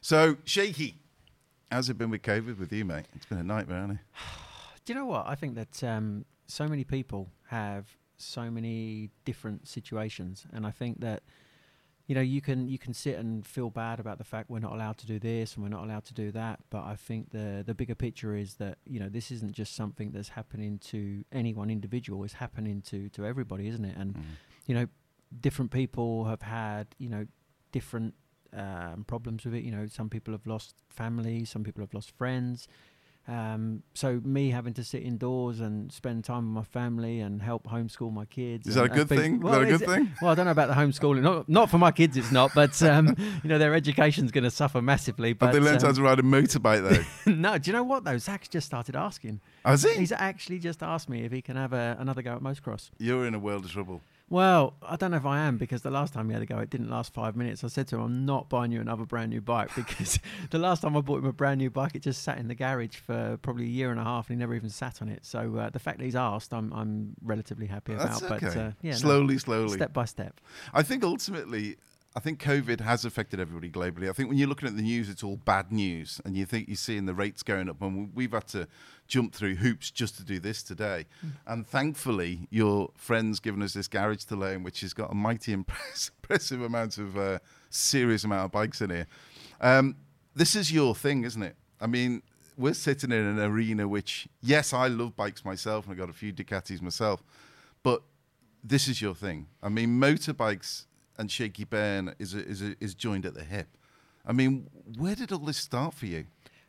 So, Shaky, how's it been with COVID with you, mate? It's been a nightmare, hasn't it? Do you know what? I think that um, so many people have so many different situations, and I think that you know you can you can sit and feel bad about the fact we're not allowed to do this and we're not allowed to do that. But I think the the bigger picture is that you know this isn't just something that's happening to any one individual; it's happening to to everybody, isn't it? And Mm. you know, different people have had you know different um, problems with it. You know, some people have lost family, some people have lost friends. Um, so me having to sit indoors and spend time with my family and help homeschool my kids. Is that a good and be- thing? Is that a good thing? Well, I don't know about the homeschooling. Not, not for my kids, it's not. But um, you know, their education's going to suffer massively. But Have they learned how um, to ride a motorbike, though? no, do you know what though? Zach's just started asking. Has he? He's actually just asked me if he can have a, another go at motocross. You're in a world of trouble. Well, I don't know if I am because the last time he had a go, it didn't last five minutes. I said to him, I'm not buying you another brand new bike because the last time I bought him a brand new bike, it just sat in the garage for probably a year and a half and he never even sat on it. So uh, the fact that he's asked, I'm, I'm relatively happy about. okay. But uh, yeah, no, slowly, slowly. step by step. I think ultimately, I think COVID has affected everybody globally. I think when you're looking at the news, it's all bad news, and you think you're seeing the rates going up, and we've had to jump through hoops just to do this today. And thankfully, your friend's given us this garage to loan, which has got a mighty impress- impressive amount of uh, serious amount of bikes in here. Um, this is your thing, isn't it? I mean, we're sitting in an arena which, yes, I love bikes myself, and I've got a few Ducatis myself, but this is your thing. I mean, motorbikes and Shaky Byrne is a, is a, is joined at the hip. I mean, where did all this start for you?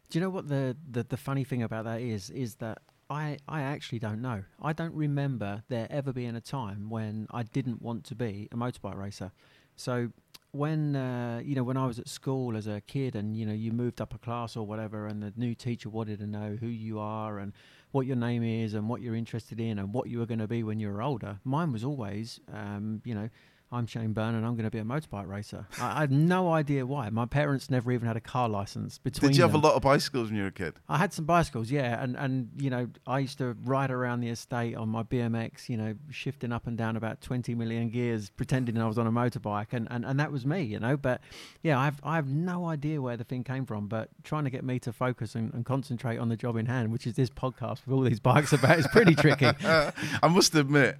Do you know what the, the, the funny thing about that is? Is that I, I actually don't know. I don't remember there ever being a time when I didn't want to be a motorbike racer. So when uh, you know when I was at school as a kid and you know you moved up a class or whatever and the new teacher wanted to know who you are and what your name is and what you're interested in and what you were going to be when you were older mine was always um, you know I'm Shane Byrne and I'm going to be a motorbike racer. I, I had no idea why. My parents never even had a car license. Between Did you have them. a lot of bicycles when you were a kid? I had some bicycles, yeah, and and you know I used to ride around the estate on my BMX, you know, shifting up and down about twenty million gears, pretending I was on a motorbike, and, and, and that was me, you know. But yeah, I have I have no idea where the thing came from, but trying to get me to focus and, and concentrate on the job in hand, which is this podcast with all these bikes about, is pretty tricky. I must admit,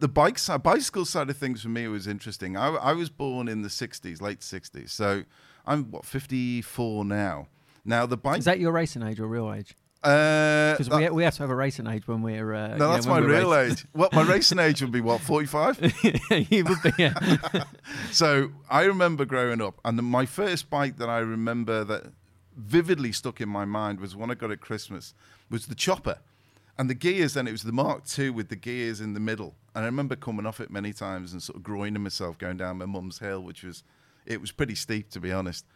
the bike side, bicycle side of things for me was interesting. I, I was born in the '60s, late '60s, so I'm what 54 now. Now the bike. Is that your racing age or real age? uh, Because that- we, we have to have a racing age when we're. Uh, no, that's my real racing. age. What my racing age would be? What 45? you would be, yeah. So I remember growing up, and the, my first bike that I remember that vividly stuck in my mind was one I got at Christmas was the Chopper, and the gears. Then it was the Mark II with the gears in the middle. And I remember coming off it many times and sort of groining myself going down my mum's hill, which was it was pretty steep to be honest.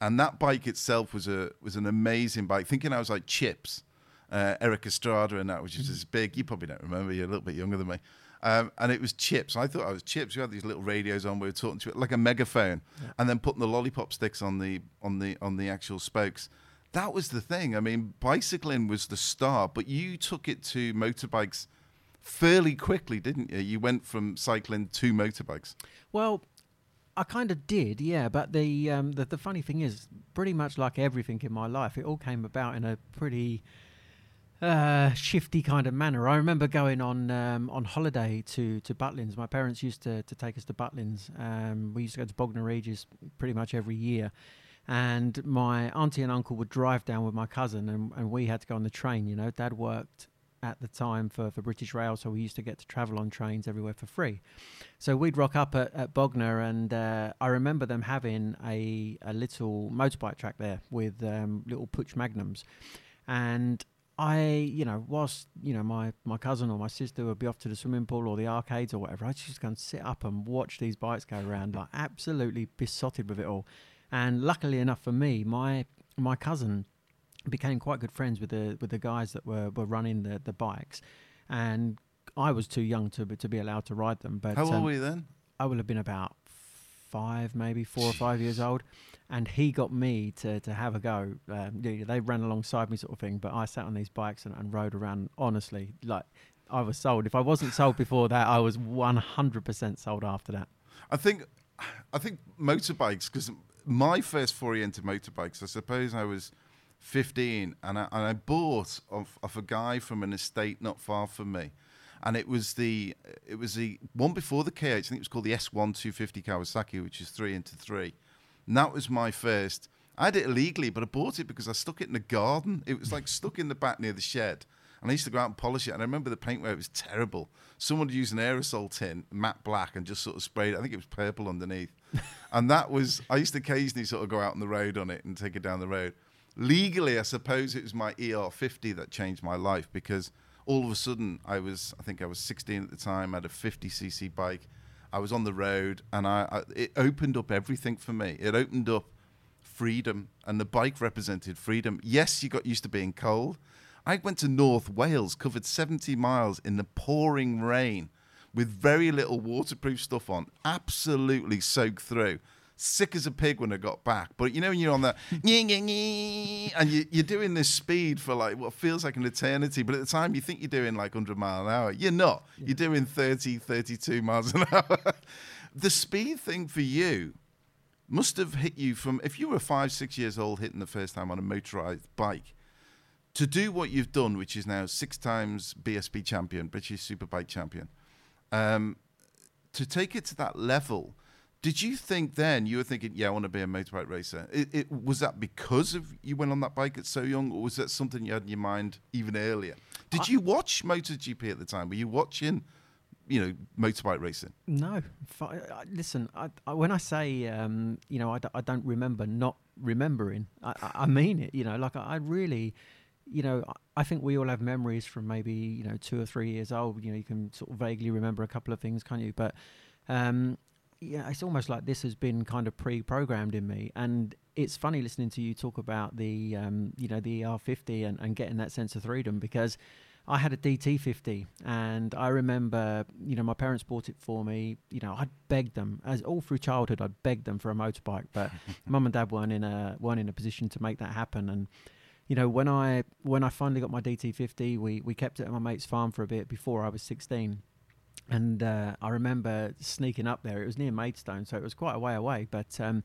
And that bike itself was a was an amazing bike. Thinking I was like Chips, uh, Erik Estrada, and that, which is as big. You probably don't remember. You're a little bit younger than me. Um, and it was Chips. I thought I was Chips. We had these little radios on. We were talking to it like a megaphone, and then putting the lollipop sticks on the on the on the actual spokes. That was the thing. I mean, bicycling was the start, but you took it to motorbikes fairly quickly, didn't you? You went from cycling to motorbikes. Well, I kind of did, yeah. But the, um, the the funny thing is, pretty much like everything in my life, it all came about in a pretty uh, shifty kind of manner. I remember going on um, on holiday to to Butlins. My parents used to to take us to Butlins. Um, we used to go to Bognor Regis pretty much every year. And my auntie and uncle would drive down with my cousin, and, and we had to go on the train. You know, Dad worked at the time for, for British Rail, so we used to get to travel on trains everywhere for free. So we'd rock up at, at Bognor, and uh, I remember them having a, a little motorbike track there with um, little Puch Magnums. And I, you know, whilst, you know, my, my cousin or my sister would be off to the swimming pool or the arcades or whatever, I'd just go and sit up and watch these bikes go around, like absolutely besotted with it all. And luckily enough for me, my my cousin became quite good friends with the with the guys that were, were running the, the bikes, and I was too young to be- to be allowed to ride them. But How old um, were you then? I would have been about five, maybe four or five years old, and he got me to, to have a go. Um, they they ran alongside me, sort of thing. But I sat on these bikes and, and rode around. Honestly, like I was sold. If I wasn't sold before that, I was one hundred percent sold after that. I think, I think motorbikes because my first foray into motorbikes, I suppose I was 15, and I, and I bought off, off a guy from an estate not far from me. And it was the it was the one before the KH. I think it was called the S1 250 Kawasaki, which is three into three. And that was my first. I had it illegally, but I bought it because I stuck it in the garden. It was like stuck in the back near the shed. And I used to go out and polish it. And I remember the paintwork was terrible. Someone used an aerosol tin, matte black, and just sort of sprayed. I think it was purple underneath. and that was, I used to occasionally sort of go out on the road on it and take it down the road. Legally, I suppose it was my ER50 that changed my life because all of a sudden I was, I think I was 16 at the time, I had a 50cc bike. I was on the road and I, I it opened up everything for me. It opened up freedom and the bike represented freedom. Yes, you got used to being cold. I went to North Wales, covered 70 miles in the pouring rain with very little waterproof stuff on, absolutely soaked through. Sick as a pig when I got back. But you know, when you're on that, and you, you're doing this speed for like what feels like an eternity, but at the time you think you're doing like 100 mile an hour. You're not. You're doing 30, 32 miles an hour. the speed thing for you must have hit you from, if you were five, six years old hitting the first time on a motorized bike, to do what you've done, which is now six times BSB champion, British Superbike champion, um, to take it to that level, did you think then you were thinking, yeah, I want to be a motorbike racer? It, it, was that because of you went on that bike at so young, or was that something you had in your mind even earlier? Did I, you watch MotoGP at the time? Were you watching? You know, motorbike racing. No, listen. I, I, when I say, um, you know, I d- I don't remember not remembering. I, I mean it. You know, like I really, you know, I think we all have memories from maybe you know two or three years old. You know, you can sort of vaguely remember a couple of things, can't you? But um, yeah, it's almost like this has been kind of pre-programmed in me, and it's funny listening to you talk about the um, you know the ER50 and, and getting that sense of freedom because. I had a DT50, and I remember, you know, my parents bought it for me. You know, I'd begged them as all through childhood. I'd begged them for a motorbike, but mum and dad weren't in a weren't in a position to make that happen. And you know, when I when I finally got my DT50, we we kept it at my mate's farm for a bit before I was 16. And uh, I remember sneaking up there. It was near Maidstone, so it was quite a way away. But um,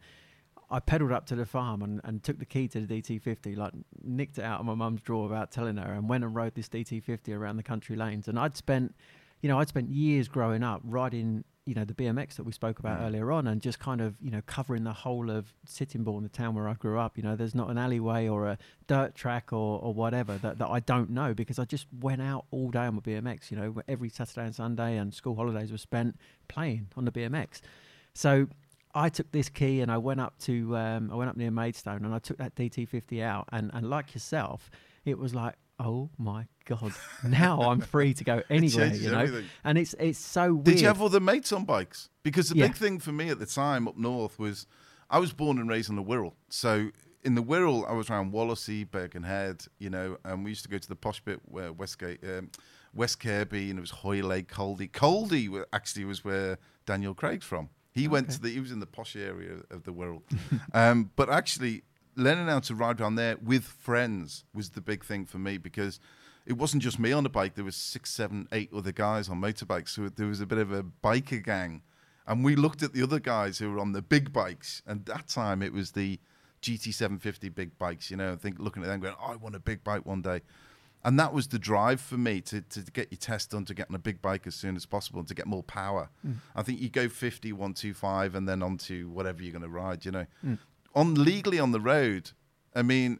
I pedalled up to the farm and, and took the key to the DT50, like nicked it out of my mum's drawer without telling her, and went and rode this DT50 around the country lanes. And I'd spent, you know, I'd spent years growing up riding you know the BMX that we spoke about earlier on, and just kind of you know covering the whole of Sittingbourne, the town where I grew up. You know, there's not an alleyway or a dirt track or, or whatever that, that I don't know because I just went out all day on my BMX. You know, every Saturday and Sunday, and school holidays were spent playing on the BMX. So I took this key and I went up to um, I went up near Maidstone and I took that DT50 out, and and like yourself, it was like oh my god, now I'm free to go anywhere, you know. Everything. And it's it's so weird. Did you have all the mates on bikes? Because the yeah. big thing for me at the time up north was I was born and raised in the Wirral, so in the Wirral I was around Wallasey, Birkenhead, you know, and we used to go to the posh bit where Westgate. Um, West Kirby and it was Hoylake, Caldy. Caldy actually was where Daniel Craig's from. He okay. went to the. He was in the posh area of the Wirral, um, but actually learning how to ride around there with friends was the big thing for me because it wasn't just me on the bike. There was six, seven, eight other guys on motorbikes. So there was a bit of a biker gang. And we looked at the other guys who were on the big bikes. And that time it was the GT750 big bikes, you know, I think looking at them going, oh, I want a big bike one day. And that was the drive for me to, to get your test done, to get on a big bike as soon as possible and to get more power. Mm. I think you go 50, 125, and then on to whatever you're going to ride, you know. Mm on legally on the road. I mean,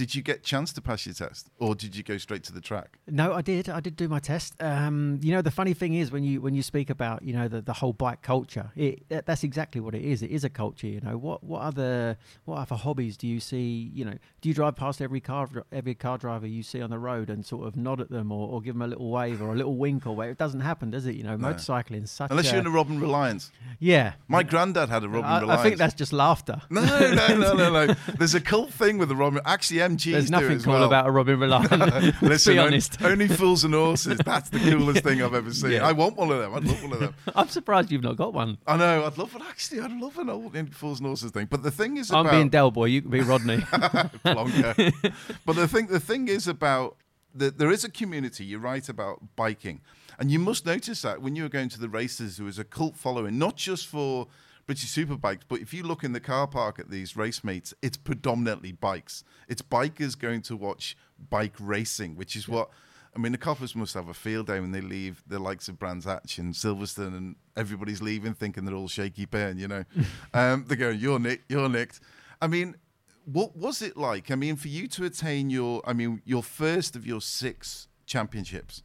did you get chance to pass your test, or did you go straight to the track? No, I did. I did do my test. Um, you know, the funny thing is when you when you speak about you know the, the whole bike culture, it, that's exactly what it is. It is a culture. You know, what what other what other hobbies do you see? You know, do you drive past every car every car driver you see on the road and sort of nod at them or, or give them a little wave or a little wink or wave? It doesn't happen, does it? You know, no. motorcycling such unless a, you're in a Robin Reliant. Yeah, my granddad had a Robin I, Reliant. I think that's just laughter. No, no, no, no, no. There's a cult thing with the Robin. Actually, There's nothing cool well. about a Robin Reliant. Listen, be honest. Only, only fools and horses. That's the coolest thing I've ever seen. Yeah. I want one of them. I'd love one of them. I'm surprised you've not got one. I know. I'd love one. Actually, I'd love an old fools and horses thing. But the thing is, I'm about, being Del Boy. You can be Rodney. but the thing, the thing is about that there is a community. You're right about biking, and you must notice that when you were going to the races, there was a cult following, not just for British Superbikes. But if you look in the car park at these race meets, it's predominantly bikes. It's bikers going to watch bike racing, which is what. I mean, the coppers must have a field day when they leave the likes of Brands Hatch and Silverstone, and everybody's leaving thinking they're all shaky pen, you know. um, they're going, "You're nicked, you're nicked." I mean, what was it like? I mean, for you to attain your, I mean, your first of your six championships.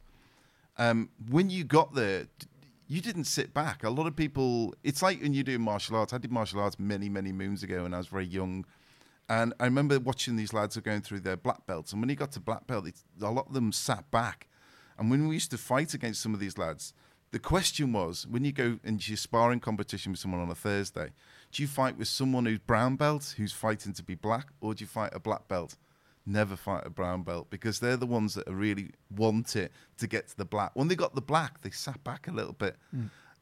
Um, when you got there, you didn't sit back. A lot of people, it's like when you do martial arts. I did martial arts many, many moons ago when I was very young. And I remember watching these lads who going through their black belts. And when he got to black belt, a lot of them sat back. And when we used to fight against some of these lads, the question was when you go into your sparring competition with someone on a Thursday, do you fight with someone who's brown belt, who's fighting to be black, or do you fight a black belt? Never fight a brown belt because they're the ones that really want it to get to the black. When they got the black, they sat back a little bit.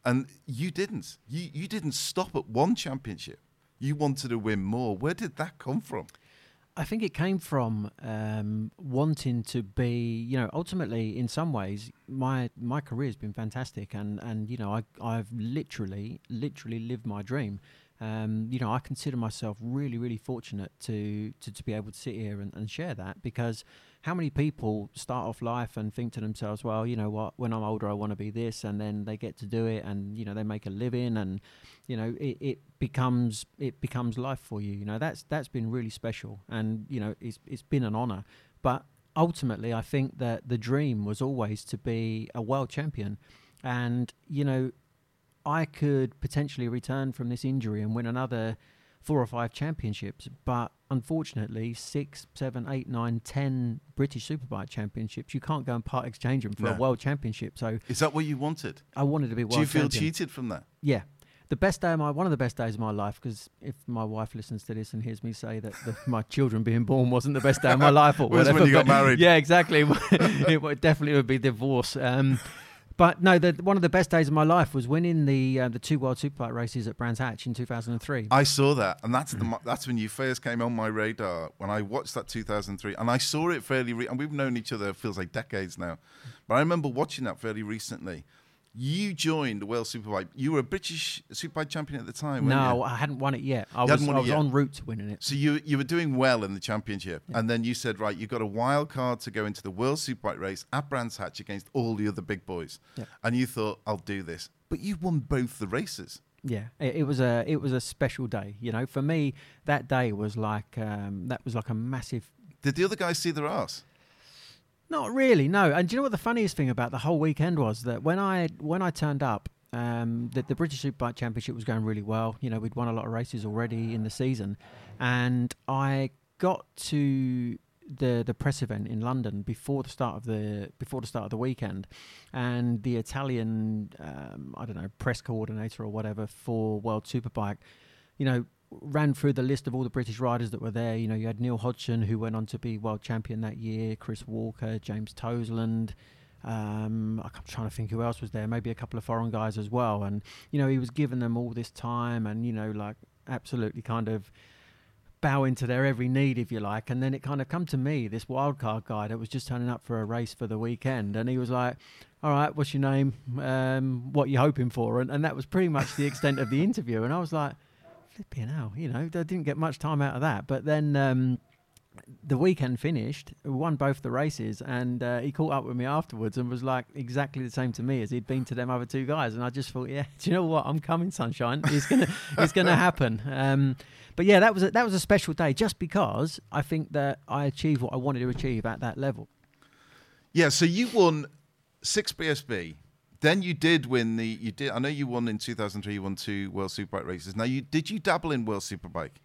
And you didn't. You, you didn't stop at one championship. You wanted to win more. Where did that come from? I think it came from um, wanting to be, you know, ultimately in some ways my my career has been fantastic, and and you know I I've literally literally lived my dream. Um, you know, I consider myself really really fortunate to to, to be able to sit here and, and share that because how many people start off life and think to themselves, well, you know what, when I'm older, I want to be this, and then they get to do it, and you know they make a living, and you know it, it becomes it becomes life for you. You know that's that's been really special, and you know it's it's been an honour. But ultimately, I think that the dream was always to be a world champion, and you know I could potentially return from this injury and win another four or five championships, but unfortunately, six, seven, eight, nine, ten British Superbike championships, you can't go and part exchange them for No. a world championship. So Is that what you wanted? I wanted to be world Do you feel champion. cheated from that? Yeah. The best day of my one of the best days of my life because if my wife listens to this and hears me say that the, my children being born wasn't the best day of my life or Was when whatever, you got married. Yeah, exactly. it would definitely would be divorce. Um, but no, the, one of the best days of my life was winning the uh, the two World Superbike races at Brands Hatch in 2003. I saw that, and that's the that's when you first came on my radar when I watched that 2003, and I saw it fairly. Re- and we've known each other it feels like decades now, but I remember watching that fairly recently. You joined the World Superbike. You were a British Superbike champion at the time. no, you? I hadn't won it yet. I You was, I was en route to winning it. So you you were doing well in the championship, and then you said, right, you got a wild card to go into the World Superbike race at Brands Hatch against all the other big boys, Yeah. and you thought, I'll do this, but you won both the races. Yeah, it, it was a it was a special day. You know, for me, that day was like um, that was like a massive Did the other guys see their ass? Not really, no. And do you know what the funniest thing about the whole weekend was that when I when I turned up, um, the, the British Superbike Championship was going really well. You know, we'd won a lot of races already in the season, and I got to the the press event in London before the start of the before the start of the weekend, and the Italian um, I don't know press coordinator or whatever for World Superbike, you know, ran through the list of all the British riders that were there. You know, you had Neil Hodgson, who went on to be world champion that year, Chris Walker, James Toseland. Um, I'm trying to think who else was there. Maybe a couple of foreign guys as well. And you know, he was giving them all this time, and you know, like absolutely kind of bowing to their every need, if you like. And then it kind of come to me, this wildcard guy that was just turning up for a race for the weekend, and he was like, "All right, what's your name? Um, what you hoping for?" And, and that was pretty much the extent of the interview. And I was like, "Flipping hell," you know, I didn't get much time out of that. But then. Um, the weekend finished, won both the races, and uh, he caught up with me afterwards and was like exactly the same to me as he'd been to them other two guys. And I just thought, yeah, do you know what? I'm coming, sunshine. It's gonna, it's gonna happen. Um, but yeah, that was a, that was a special day, just because I think that I achieved what I wanted to achieve at that level. Yeah, so you won six BSB. Then you did win the. You did. I know you won in 2003. You won two World Superbike races. Now, you did you dabble in World Superbike?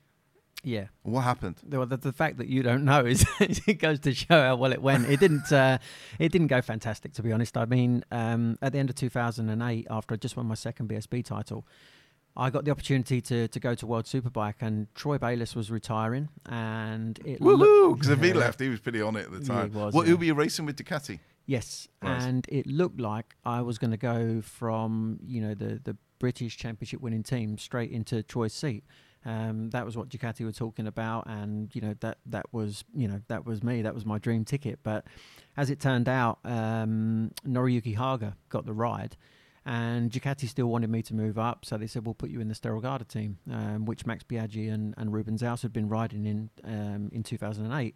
Yeah, What happened? the, the, the fact that you don't know is it goes to show how well it went. It didn't. Uh, it didn't go fantastic, to be honest. I mean, um, at the end of 2008, after I just won my second BSB title, I got the opportunity to to go to World Superbike, and Troy Bayliss was retiring, and it Woohoo! Because if he left, he was pretty on it at the Yeah, time. he was, what, yeah. You racing with Ducati? Yes, Right. and it looked like I was going to go from you know the the British Championship winning team straight into Troy's seat. Um, that was what Ducati were talking about, and you know that that was you know that was me. That was my dream ticket. But as it turned out, um, Noriyuki Haga got the ride, And Ducati still wanted me to move up, so they said we'll put you in the Sterilgarda team, um, which Max Biaggi and, and Ruben Xaus had been riding in um, in 2008.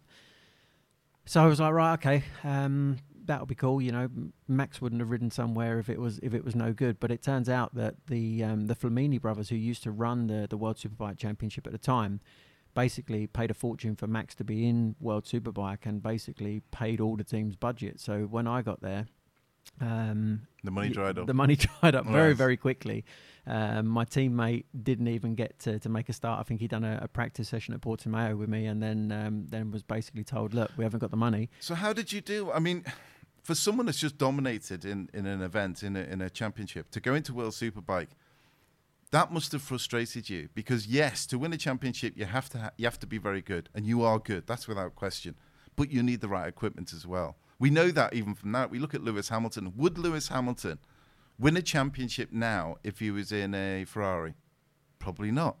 So I was like, right, okay, um, that'll be cool. You know, Max wouldn't have ridden somewhere if it was if it was no good. But it turns out that the um, the Flammini brothers, who used to run the the World Superbike Championship at the time, basically paid a fortune for Max to be in World Superbike and basically paid all the team's budget. So when I got there, um, the money dried up. The money dried up very very quickly. Um, my teammate didn't even get to, to make a start. I think he'd done a, a practice session at Portimao with me, and then um, then was basically told, "Look, we haven't got the money." So how did you do? I mean, for someone that's just dominated in, in an event in a, in a championship to go into World Superbike, that must have frustrated you because yes, to win a championship you have to ha- you have to be very good and you are good. That's without question. But you need the right equipment as well. We know that even from that. We look at Lewis Hamilton. Would Lewis Hamilton win a championship now if he was in a Ferrari? Probably not.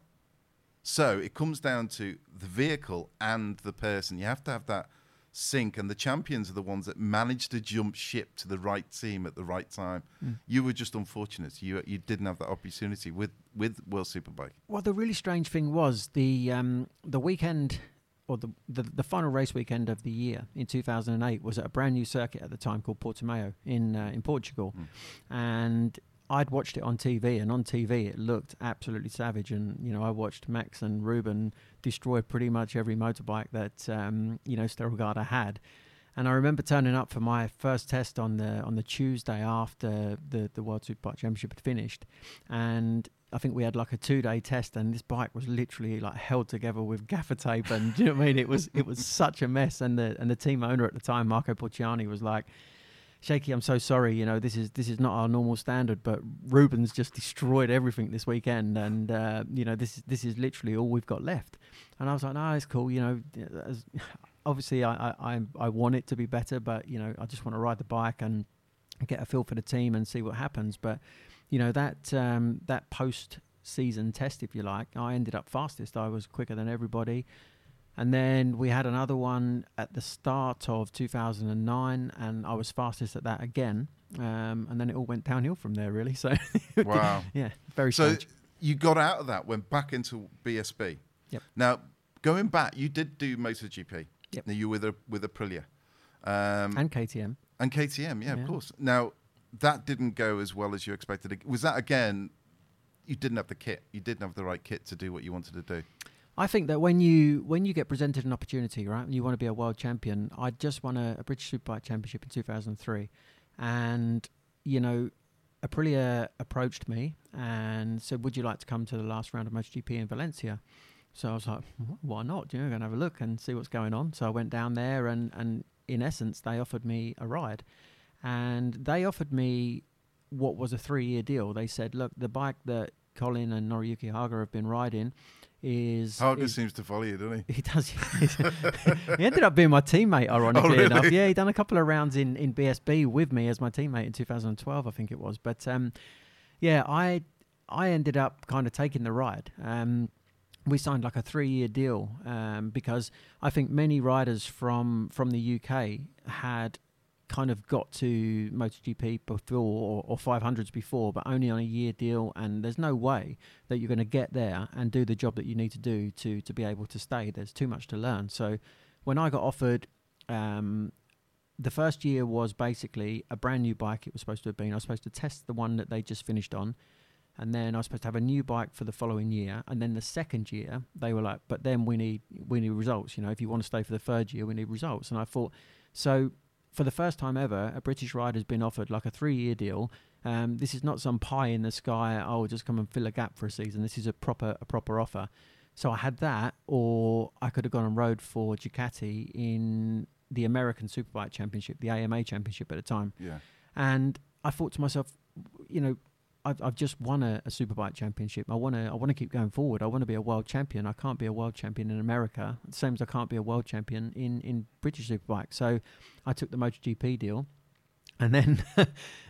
So it comes down to the vehicle and the person. You have to have that sync, and the champions are the ones that manage to jump ship to the right team at the right time. You were just unfortunate. You you didn't have that opportunity with with World Superbike. Well, the really strange thing was the um, the weekend or the, the the final race weekend of the year in 2008 was at a brand new circuit at the time called Portimao in uh, in Portugal, and I'd watched it on TV, and on TV it looked absolutely savage. And you know, I watched Max and Ruben destroy pretty much every motorbike that um, you know Sterilgarda had. And I remember turning up for my first test on the on the Tuesday after the the World Superbike Championship had finished, and I think we had like a two day test, and this bike was literally like held together with gaffer tape, and do you know what I mean? It was it was such a mess, and the and the team owner at the time, Marco Borciani, was like. Shaky, I'm so sorry. You know, this is this is not our normal standard, but Ruben's just destroyed everything this weekend, and uh, you know this is this is literally all we've got left. And I was like, no, it's cool. You know, obviously I I I want it to be better, but you know, I just want to ride the bike and get a feel for the team and see what happens. But you know that um, that post season test, if you like, I ended up fastest. I was quicker than everybody. And then we had another one at the start of 2009, and I was fastest at that again. Um, and then it all went downhill from there, really. So, Wow. yeah, very So strange. you got out of that, went back into BSB. Yep. Now going back, you did do MotoGP. Yep. Now you were with a, with Aprilia. Um, and KTM. And KTM, yeah, Yeah. of course. Now, that didn't go as well as you expected. Was that again? You didn't have the kit. You didn't have the right kit to do what you wanted to do. I think that when you when you get presented an opportunity, right, and you want to be a world champion, I just won a, a British Superbike Championship in 2003, and you know, Aprilia approached me and said, "Would you like to come to the last round of MotoGP in Valencia?" So I was like, "Why not? You know, going to have a look and see what's going on." So I went down there, and and in essence, they offered me a ride, and they offered me what was a three-year deal. They said, "Look, the bike that Colin and Noriyuki Haga have been riding." Is, is seems to follow you, doesn't he? he does. he ended up being my teammate, ironically Oh, really? enough. Yeah, he done a couple of rounds in, in BSB with me as my teammate in 2012, I think it was. But um, yeah, I I ended up kind of taking the ride. Um, we signed like a three year deal um, because I think many riders from from the UK had kind of got to MotoGP before or, or 500s before, but only on a year deal. And there's no way that you're going to get there and do the job that you need to do to to be able to stay. There's too much to learn. So when I got offered, um, the first year was basically a brand new bike. It was supposed to have been. I was supposed to test the one that they just finished on. And then I was supposed to have a new bike for the following year. And then the second year, they were like, "But then we need we need results. You know, if you want to stay for the third year, we need results." And I thought, so for the first time ever, a British rider's been offered like a three-year deal. Um, this is not some pie in the sky. Oh, just come and fill a gap for a season. This is a proper a proper offer. So I had that, or I could have gone on road for Ducati in the American Superbike Championship, the AMA Championship at the time. Yeah. And I thought to myself, you know, I've, I've just won a, a superbike championship. I want to I want to keep going forward. I want to be a world champion. I can't be a world champion in America. Same as I can't be a world champion in in British superbike. So I took the MotoGP deal. And then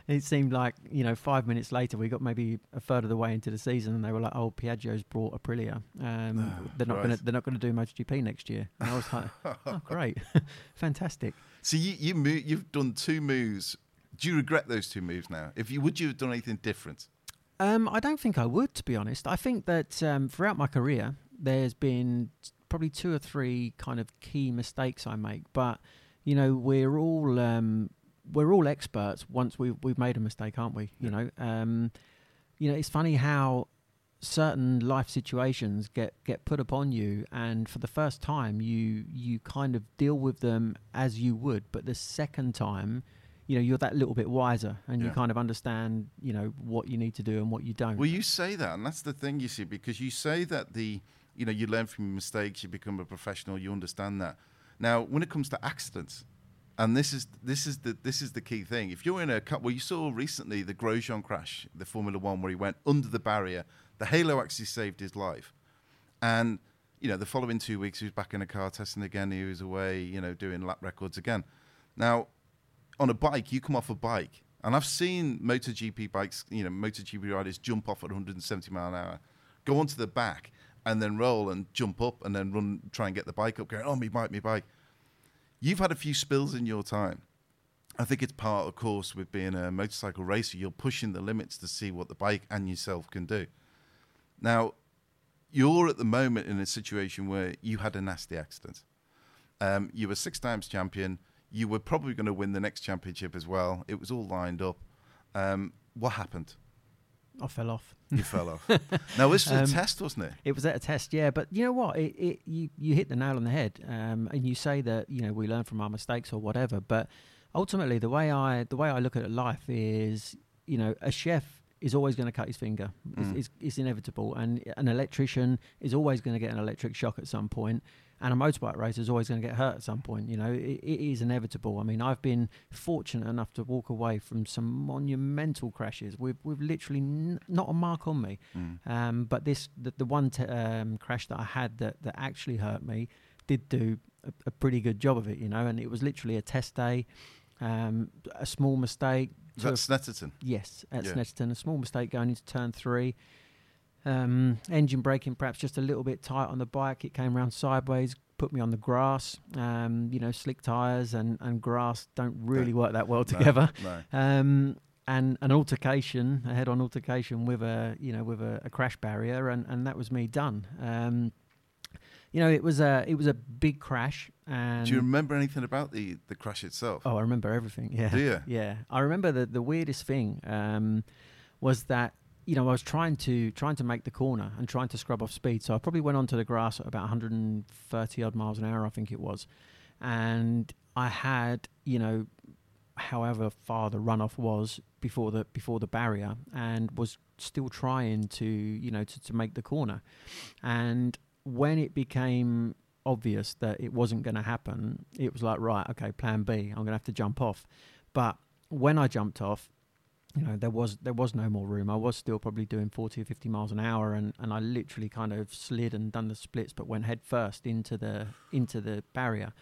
it seemed like, you know, five minutes later, we got maybe a third of the way into the season, and they were like, "Oh, Piaggio's brought Aprilia. Um, they're not Right. going to they're not going to do MotoGP next year." And I was like, "Oh, great, fantastic." So you you mo- you've done two moves Do you regret those two moves now? If you would, you have done anything different? Um, I don't think I would, to be honest. I think that um, throughout my career, there's been probably two or three kind of key mistakes I make, but you know, we're all um, we're all experts once we've we've made a mistake, aren't we? You know, um, you know, it's funny how certain life situations get get put upon you and for the first time you you kind of deal with them as you would but the second time you know you're that little bit wiser and you kind of understand you know what you need to do and what you don't Well, you say that, and that's the thing you see, because you say that the, you know, you learn from your mistakes, you become a professional, you understand that. Now, when it comes to accidents, and this is this is the this is the key thing. If you're in a cut, well, you saw recently the Grosjean crash, the Formula One, where he went under the barrier. The halo actually saved his life, and you know, the following two weeks he was back in a car testing again. He was away, you know, doing lap records again. Now, on a bike, you come off a bike, and I've seen MotoGP bikes, you know, MotoGP riders jump off at 170 mile an hour, go onto the back, and then roll and jump up, and then run, try and get the bike up, going, oh, me bike, me bike. You've had a few spills in your time. I think it's part of course with being a motorcycle racer. You're pushing the limits to see what the bike and yourself can do. Now, you're at the moment in a situation where you had a nasty accident. Um, you were six times champion. You were probably going to win the next championship as well. It was all lined up. Um, what happened? i fell off You fell off. Now this was Um, a test, wasn't it? It was at a test, yeah. But you know what? It, it you you hit the nail on the head, um, and you say that you know we learn from our mistakes or whatever. But ultimately, the way I the way I look at life is, you know, a chef is always going to cut his finger. It's, Mm. it's, it's inevitable, and an electrician is always going to get an electric shock at some point, and a motorbike racer is always going to get hurt at some point. You know, it, it is inevitable. I mean, I've been fortunate enough to walk away from some monumental crashes with with literally n- not a mark on me. Mm. Um, but this, the, the one t- um, crash that I had that, that actually hurt me, did do a, a pretty good job of it, you know. And it was literally a test day, um, a small mistake. Is to that a- Snetterton? yes, at Yeah. Snetterton, a small mistake going into turn three. Um, engine braking perhaps just a little bit tight on the bike. It came round sideways, put me on the grass. Um, you know, slick tires and, and grass don't really work that well No, together No. um, and an altercation, a head-on altercation with a you know with a, a crash barrier, and, and that was me done. Um, you know, it was a it was a big crash, and Do you remember anything about the, the crash itself? oh, I remember everything. Yeah, Do you? yeah. I remember the the weirdest thing um, was that you know I was trying to trying to make the corner and trying to scrub off speed, so I probably went onto the grass at about 130 odd miles an hour, I think it was, and I had you know however far the runoff was before the before the barrier and was still trying to you know to, to make the corner. And when it became obvious that it wasn't going to happen it was like right okay plan b i'm going to have to jump off. But when i jumped off you know there was there was no more room. I was still probably doing 40 or 50 miles an hour and and i literally kind of slid and done the splits but went head first into the into the barrier.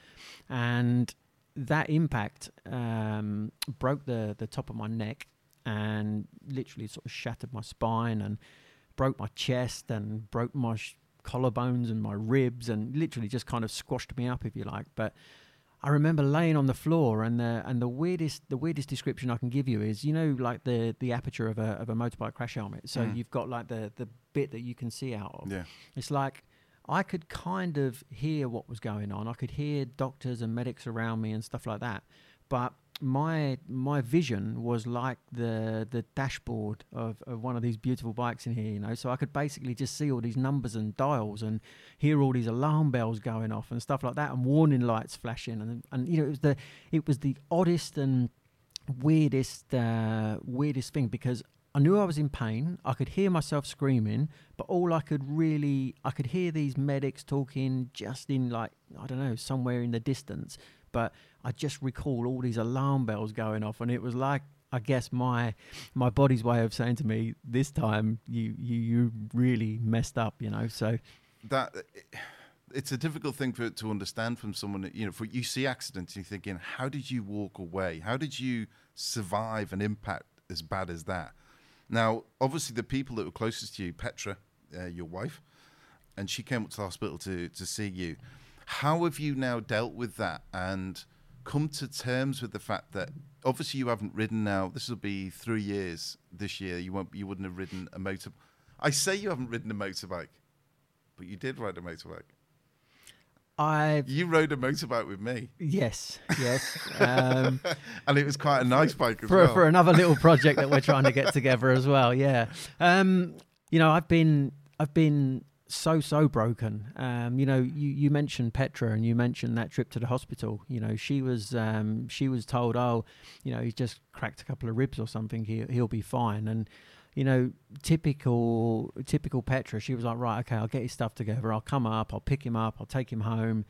And that impact um, broke the the top of my neck and literally sort of shattered my spine and broke my chest and broke my sh- collarbones and my ribs and literally just kind of squashed me up if you like. But I remember laying on the floor and the and the weirdest the weirdest description I can give you is you know like the the aperture of a of a motorbike crash helmet so Mm. you've got like the the bit that you can see out of Yeah. it's like I could kind of hear what was going on. I could hear doctors and medics around me and stuff like that. But my my vision was like the the dashboard of, of one of these beautiful bikes in here, you know. So I could basically just see all these numbers and dials and hear all these alarm bells going off and stuff like that and warning lights flashing and and you know it was the it was the oddest and weirdest uh, weirdest thing because I knew I was in pain. I could hear myself screaming, but all I could really I could hear these medics talking just in like I don't know somewhere in the distance. But I just recall all these alarm bells going off, and it was like I guess my my body's way of saying to me this time you you you really messed up, you know. So that it's a difficult thing for to understand from someone that, you know for you see accidents you're thinking how did you walk away? How did you survive an impact as bad as that? Now obviously the people that were closest to you petra uh, your wife and she came up to the hospital to to see you. How have you now dealt with that? And come to terms with the fact that obviously you haven't ridden now. This will be three years this year. You won't. You wouldn't have ridden a motor. I say you haven't ridden a motorbike, but you did ride a motorbike. I You rode a motorbike with me, yes, yes. Um, and it was quite a nice bike as for well. for another little project that we're trying to get together as well. Yeah. Um, you know, I've been I've been so so broken. Um, you know, you, you mentioned Petra and you mentioned that trip to the hospital. You know, she was um, she was told, oh, you know, he's just cracked a couple of ribs or something. He he'll be fine. And you know, typical typical Petra. She was like, right, okay, I'll get his stuff together. I'll come up. I'll pick him up. I'll take him home.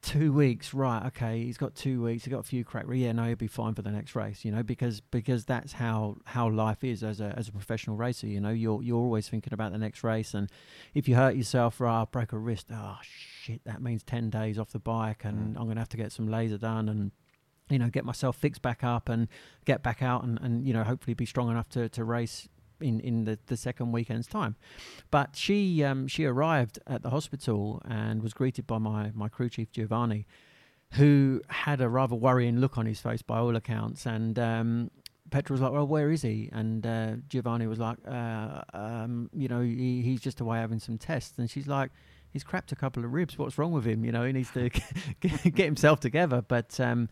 Two weeks, right? Okay, he's got two weeks. He got a few crack. Yeah, no, he'll be fine for the next race. You know, because because that's how how life is as a as a professional racer. You know, you're you're always thinking about the next race, and if you hurt yourself, right, I'll break a wrist. Oh shit, that means ten days off the bike, and mm. I'm gonna have to get some laser done, and you know, get myself fixed back up, and get back out, and and you know, hopefully be strong enough to to race in in the, the second weekend's time. But she um, she arrived at the hospital and was greeted by my my crew chief Giovanni, who had a rather worrying look on his face by all accounts. And um, Petra was like, "Well, where is he?" And uh, Giovanni was like, uh, um, "You know, he, he's just away having some tests." And she's like. He's crapped a couple of ribs. What's wrong with him? You know, he needs to get himself together. But um,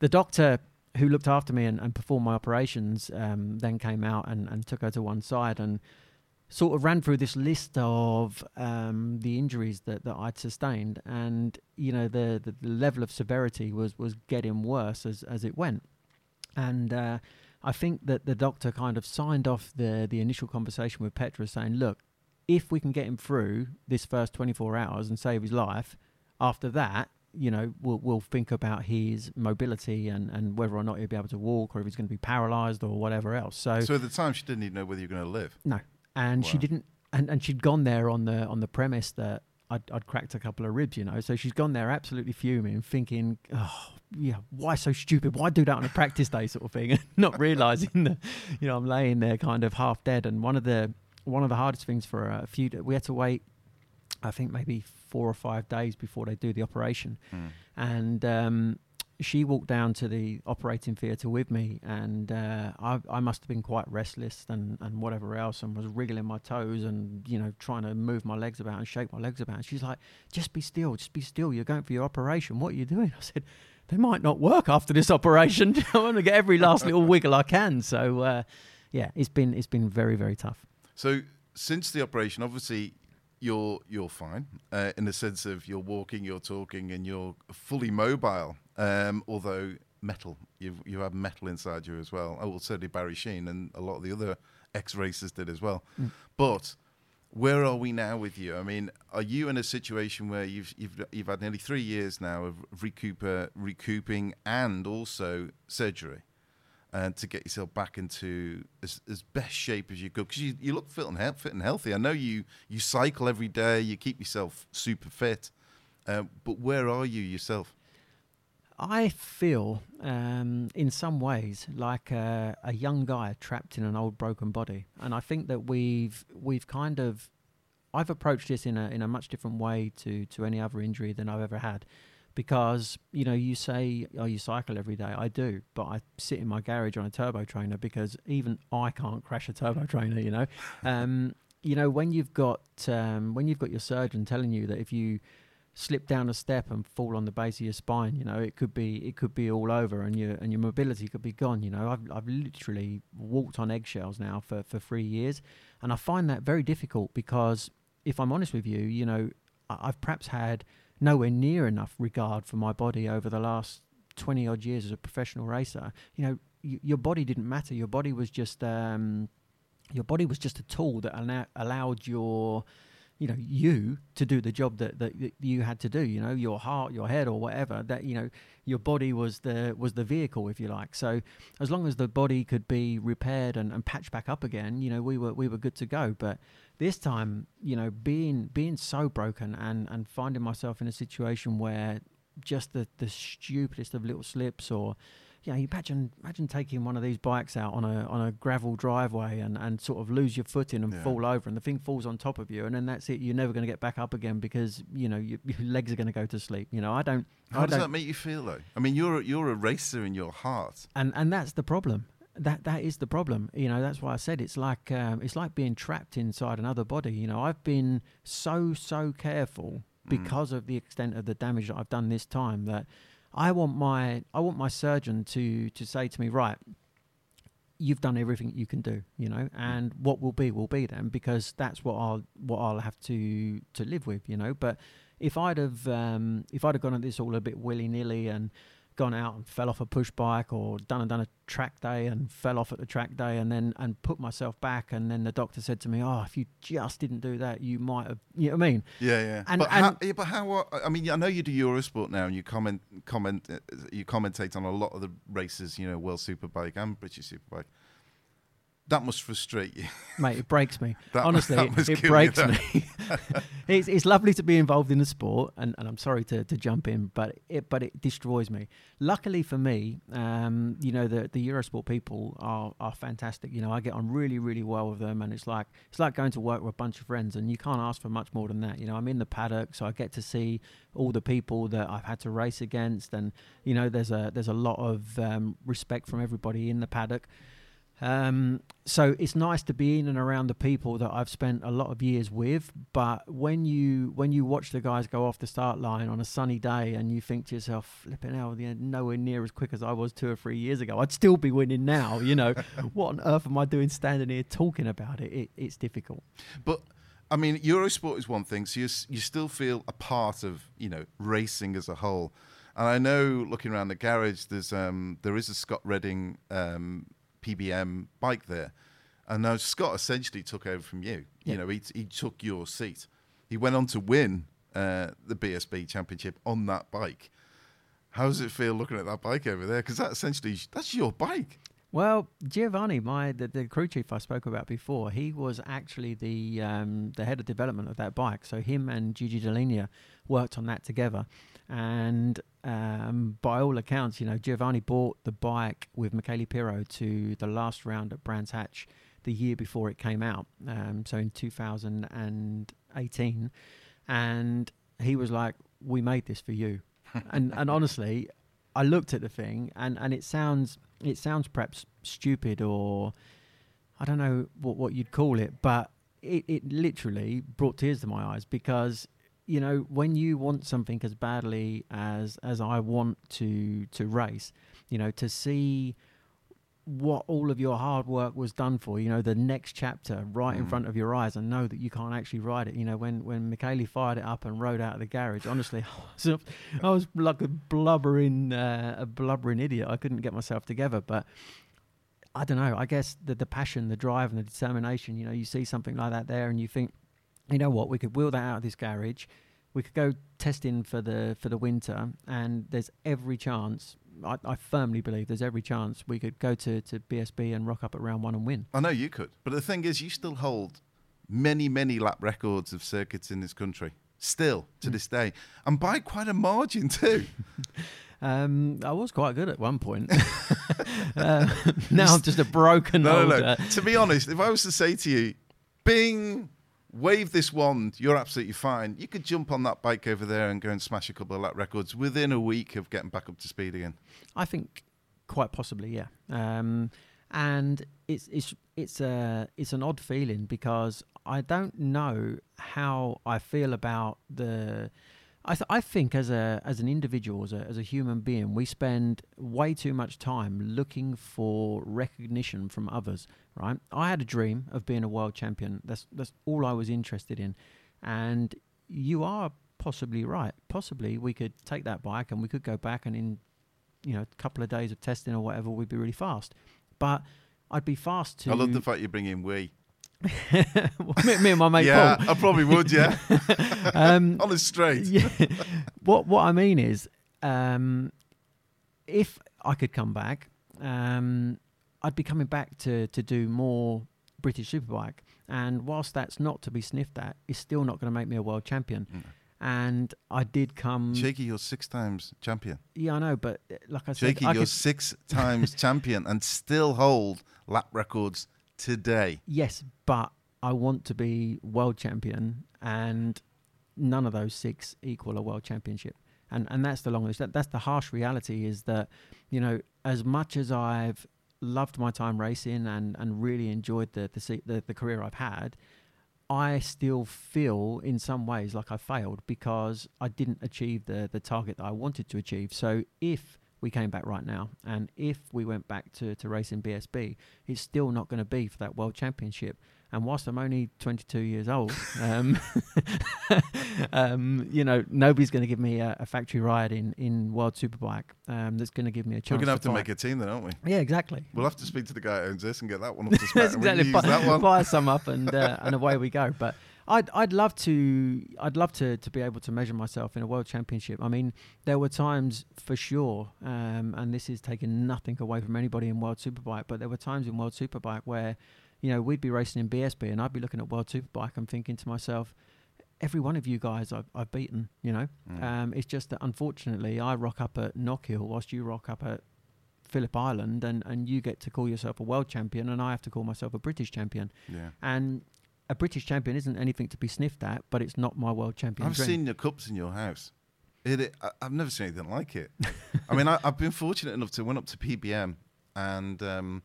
the doctor who looked after me and, and performed my operations um, then came out and, and took her to one side and sort of ran through this list of um, the injuries that, that I'd sustained. And you know the, the, the level of severity was, was getting worse as, as it went. And uh, I think that the doctor kind of signed off the the initial conversation with Petra saying look if we can get him through this first 24 hours and save his life after that you know, we'll, we'll think about his mobility and, and whether or not he'll be able to walk or if he's going to be paralyzed or whatever else. So, so at the time, she didn't even know whether you're going to live. no, and she didn't, and, and she'd gone there on the on the premise that I'd, I'd cracked a couple of ribs, you know. So she's gone there absolutely fuming, thinking, oh, yeah, why so stupid? Why do that on a practice day, sort of thing, and not realizing that, you know, I'm laying there kind of half dead. And one of the one of the hardest things for a few, we had to wait, I think maybe four or five days before they do the operation Mm. and um, she walked down to the operating theatre with me, and uh, I, I must have been quite restless and, and whatever else, and was wriggling my toes and you know trying to move my legs about and shake my legs about. And she's like, "Just be still, just be still. You're going for your operation. What are you doing?" I said, "They might not work after this operation. I want to get every last little wiggle I can." So uh, yeah, it's been it's been very very tough. So since the operation, obviously you're you're fine uh, in the sense of you're walking, you're talking, and you're fully mobile. Um, although metal, you you have metal inside you as well. Oh, well, certainly Barry Sheene and a lot of the other ex racers did as well. But where are we now with you? I mean, are you in a situation where you've you've you've had nearly three years now of recouper, recouping, and also surgery? And to get yourself back into as, as best shape as you could because you, you look fit and, fit and healthy. I know you you cycle every day, you keep yourself super fit, uh, but where are you yourself? I feel, um, in some ways, like a, a young guy trapped in an old broken body, and I think that we've we've kind of, I've approached this in a in a much different way to to any other injury than I've ever had, because you know you say oh you cycle every day, I do, but I sit in my garage on a turbo trainer because even I can't crash a turbo trainer, you know, um, you know when you've got um, when you've got your surgeon telling you that if you slip down a step and fall on the base of your spine, you know, it could be it could be all over and your and your mobility could be gone. You know, I've I've literally walked on eggshells now for, for three years and I find that very difficult because if I'm honest with you, you know, I- I've perhaps had nowhere near enough regard for my body over the last twenty odd years as a professional racer. You know, y- your body didn't matter. Your body was just um, your body was just a tool that allow- allowed your you know you to do the job that, that that you had to do you know your heart your head or whatever that you know your body was the was the vehicle if you like. So as long as the body could be repaired and, and patched back up again you know we were we were good to go. But this time you know being being so broken and and finding myself in a situation where just the the stupidest of little slips or you know, you imagine imagine taking one of these bikes out on a on a gravel driveway and, and sort of lose your footing and Yeah. fall over, and the thing falls on top of you, and then that's it. You're never going to get back up again because you know your, your legs are going to go to sleep. You know, I don't. How I does don't, that make you feel, though? I mean, you're a, you're a racer in your heart. and and that's the problem. That that is the problem. You know, that's why I said it's like um, it's like being trapped inside another body. You know, I've been so so careful Mm. because of the extent of the damage that I've done this time that I want my I want my surgeon to to say to me, right, you've done everything you can do, you know, and what will be will be then because that's what I'll what I'll have to to live with, you know. But if I'd have um, if I'd have gone at this all a bit willy nilly and gone out and fell off a push bike or done and done a track day and fell off at the track day and then and put myself back and then the doctor said to me, oh, if you just didn't do that, you might have, you know what I mean? Yeah, yeah. And- but, how, and- yeah, but how? uh, I mean, I know you do Eurosport now, and you comment, comment, uh, you commentate on a lot of the races. You know, World Superbike and British Superbike. That must frustrate you. Mate, it breaks me. That- Honestly, that it, it breaks me. it's, it's lovely to be involved in the sport, and, and I'm sorry to, to jump in, but it but it destroys me. Luckily for me, um, you know the the Eurosport people are are fantastic. You know, I get on really really well with them, and it's like it's like going to work with a bunch of friends, and you can't ask for much more than that. You know, I'm in the paddock, so I get to see all the people that I've had to race against, and you know, there's a there's a lot of um, respect from everybody in the paddock. Um, so it's nice to be in and around the people that I've spent a lot of years with. But when you when you watch the guys go off the start line on a sunny day and you think to yourself, "Flipping hell, they're nowhere near as quick as I was two or three years ago. I'd still be winning now." You know, what on earth am I doing standing here talking about it? it it's difficult. But I mean, Eurosport is one thing, so you you still feel a part of you know racing as a whole. And I know, looking around the garage, there's um, there is a Scott Redding um, PBM bike there, and now Scott essentially took over from you. Yeah. You know, he he took your seat. He went on to win uh, the BSB championship on that bike. How does it feel looking at that bike over there? Because that essentially that's your bike. Well, Giovanni, my the, the crew chief I spoke about before, he was actually the um, the head of development of that bike. So him and Gigi Dall'Igna worked on that together. And um, by all accounts, you know, Giovanni bought the bike with Michele Pirro to the last round at Brands Hatch the year before it came out. Um, so in 2018, and he was like, "We made this for you." and and honestly, I looked at the thing, and and it sounds it sounds perhaps stupid or I don't know what what you'd call it, but it, it literally brought tears to my eyes because you know when you want something as badly as as I want to to race, you know, to see what all of your hard work was done for, you know, the next chapter right in Mm. front of your eyes and know that you can't actually ride it. You know, when, when Michele fired it up and rode out of the garage, honestly, I was, I was like a blubbering, uh, a blubbering idiot. I couldn't get myself together, but I don't know. I guess the, the passion, the drive and the determination, you know, you see something like that there and you think, you know what, we could wheel that out of this garage. We could go testing for the for the winter, and there's every chance. I, I firmly believe there's every chance we could go to, to BSB and rock up at round one and win. I know you could, but the thing is, you still hold many, many lap records of circuits in this country, still to this day, and by quite a margin too. Um, I was quite good at one point. uh, now I'm just a broken no, no, no. to be honest, if I was to say to you, Bing, wave this wand, you're absolutely fine. You could jump on that bike over there and go and smash a couple of lap records within a week of getting back up to speed again. I think quite possibly, yeah. Um, and it's it's it's a it's an odd feeling because I don't know how I feel about the. I th- I think as a as an individual as a as a human being we spend way too much time looking for recognition from others. Right? I had a dream of being a world champion. That's that's all I was interested in, and you are possibly right. Possibly we could take that bike and we could go back and in you know, a couple of days of testing or whatever, we'd be really fast. But I'd be fast to. I love the fact you bring in we. me, me and my mate yeah, Paul. I probably would. Yeah, Um, on the straight. yeah. what what I mean is, um, if I could come back, um, I'd be coming back to to do more British Superbike. And whilst that's not to be sniffed at, it's still not going to make me a world champion. Mm. and I did come. Shaky, you're six times champion. Yeah, I know, but like I said, Shaky, you're could, six times champion and still hold lap records today. yes, but I want to be world champion, and none of those six equal a world championship. And and that's the long. That, that's the harsh reality. Is that you know as much as I've loved my time racing and and really enjoyed the the the, the career I've had. I still feel in some ways like I failed because I didn't achieve the the target that I wanted to achieve. So if we came back right now and if we went back to, to racing BSB, it's still not going to be for that world championship. And whilst I'm only 22 years old, um, um, you know, nobody's going to give me a, a, factory ride in, in World Superbike um, that's going to give me a chance. We're going to have to make a team then, aren't we? Yeah, exactly. We'll have to speak to the guy who owns this and get that one up to spec. That's we can exactly. Buy, that one. buy some up and uh, and away we go. But I'd I'd love to I'd love to to be able to measure myself in a world championship. I mean, there were times for sure, um, and this is taking nothing away from anybody in World Superbike, but there were times in World Superbike where, you know, we'd be racing in BSB and I'd be looking at World Superbike and thinking to myself. Every one of you guys I've, I've beaten, you know. Mm. Um, it's just that unfortunately I rock up at Knockhill whilst you rock up at Phillip Island and, and you get to call yourself a world champion and I have to call myself a British champion. yeah. And a British champion isn't anything to be sniffed at, but it's not my world champion. I've dream. seen your cups in your house. It, it, I, I've never seen anything like it. I mean, I, I've been fortunate enough to went up to PBM and um,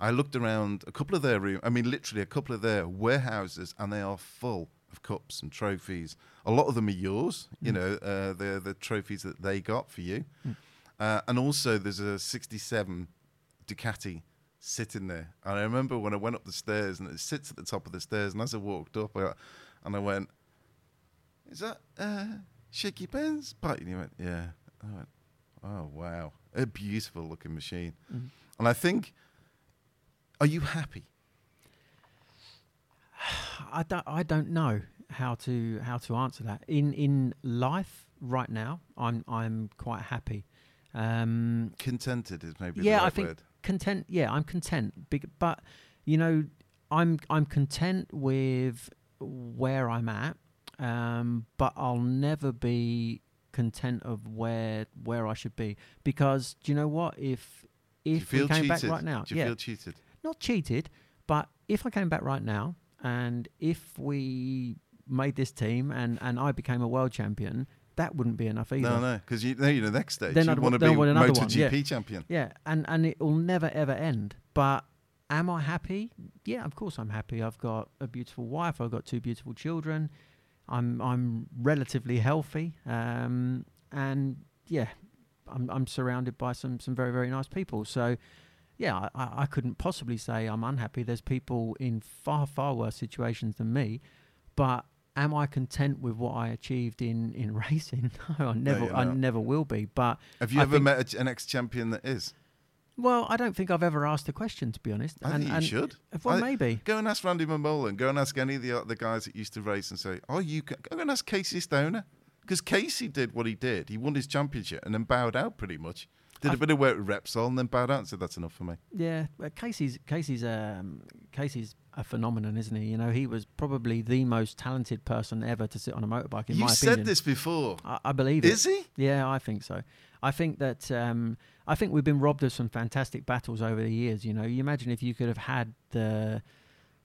I looked around a couple of their room. I mean, literally a couple of their warehouses, and they are full of cups and trophies. A lot of them are yours. You Mm. know, uh, they're the trophies that they got for you. Mm. Uh, and also, there's a '67 Ducati sitting there. And I remember when I went up the stairs, and it sits at the top of the stairs. And as I walked up, I, and I went, "Is that uh, Shaky Ben's bike?" And he went, "Yeah." I went, "Oh wow, a beautiful looking machine." Mhm. And I think, are you happy? I don't I don't know how to how to answer that. In in life right now, I'm I'm quite happy. Um, Contented is maybe Yeah, the I think- word. Content yeah i'm content big, but you know i'm i'm content with where i'm at um, but i'll never be content of where where i should be because do you know what if if we came cheated? back right now Do you yeah feel cheated? not cheated but if i came back right now and if we made this team and and i became a world champion that wouldn't be enough either No, no, because you know you're the next stage. Then you I'd want to be want another one, yeah. champion. Yeah, and and it will never ever end. But am I happy? Yeah, of course I'm happy. I've got a beautiful wife. I've got two beautiful children. I'm I'm relatively healthy. Um, and yeah, I'm I'm surrounded by some some very very nice people. So. Yeah, I, I couldn't possibly say I'm unhappy. There's people in far, far worse situations than me. But am I content with what I achieved in, in racing? No, I never you're I never will be. But Have you I ever met an ex-champion that is? well, I don't think I've ever asked the question to be honest. I and, think you and should. Well, I- maybe. Go and ask Randy Mamola. Go and ask any of the uh, other guys that used to race and say, "Oh, you go and ask Casey Stoner." Because Casey did what he did. He won his championship and then bowed out pretty much. Did a I've- bit of work with Repsol and then bowed out and said, "That's enough for me." Yeah, well, Casey's Casey's um, Casey's a phenomenon, isn't he? You know, he was probably the most talented person ever to sit on a motorbike. In my opinion, you my said opinion, this before. I, I believe it. Is he? Yeah, I think so. I think that um, I think we've been robbed of some fantastic battles over the years. You know, you imagine if you could have had the,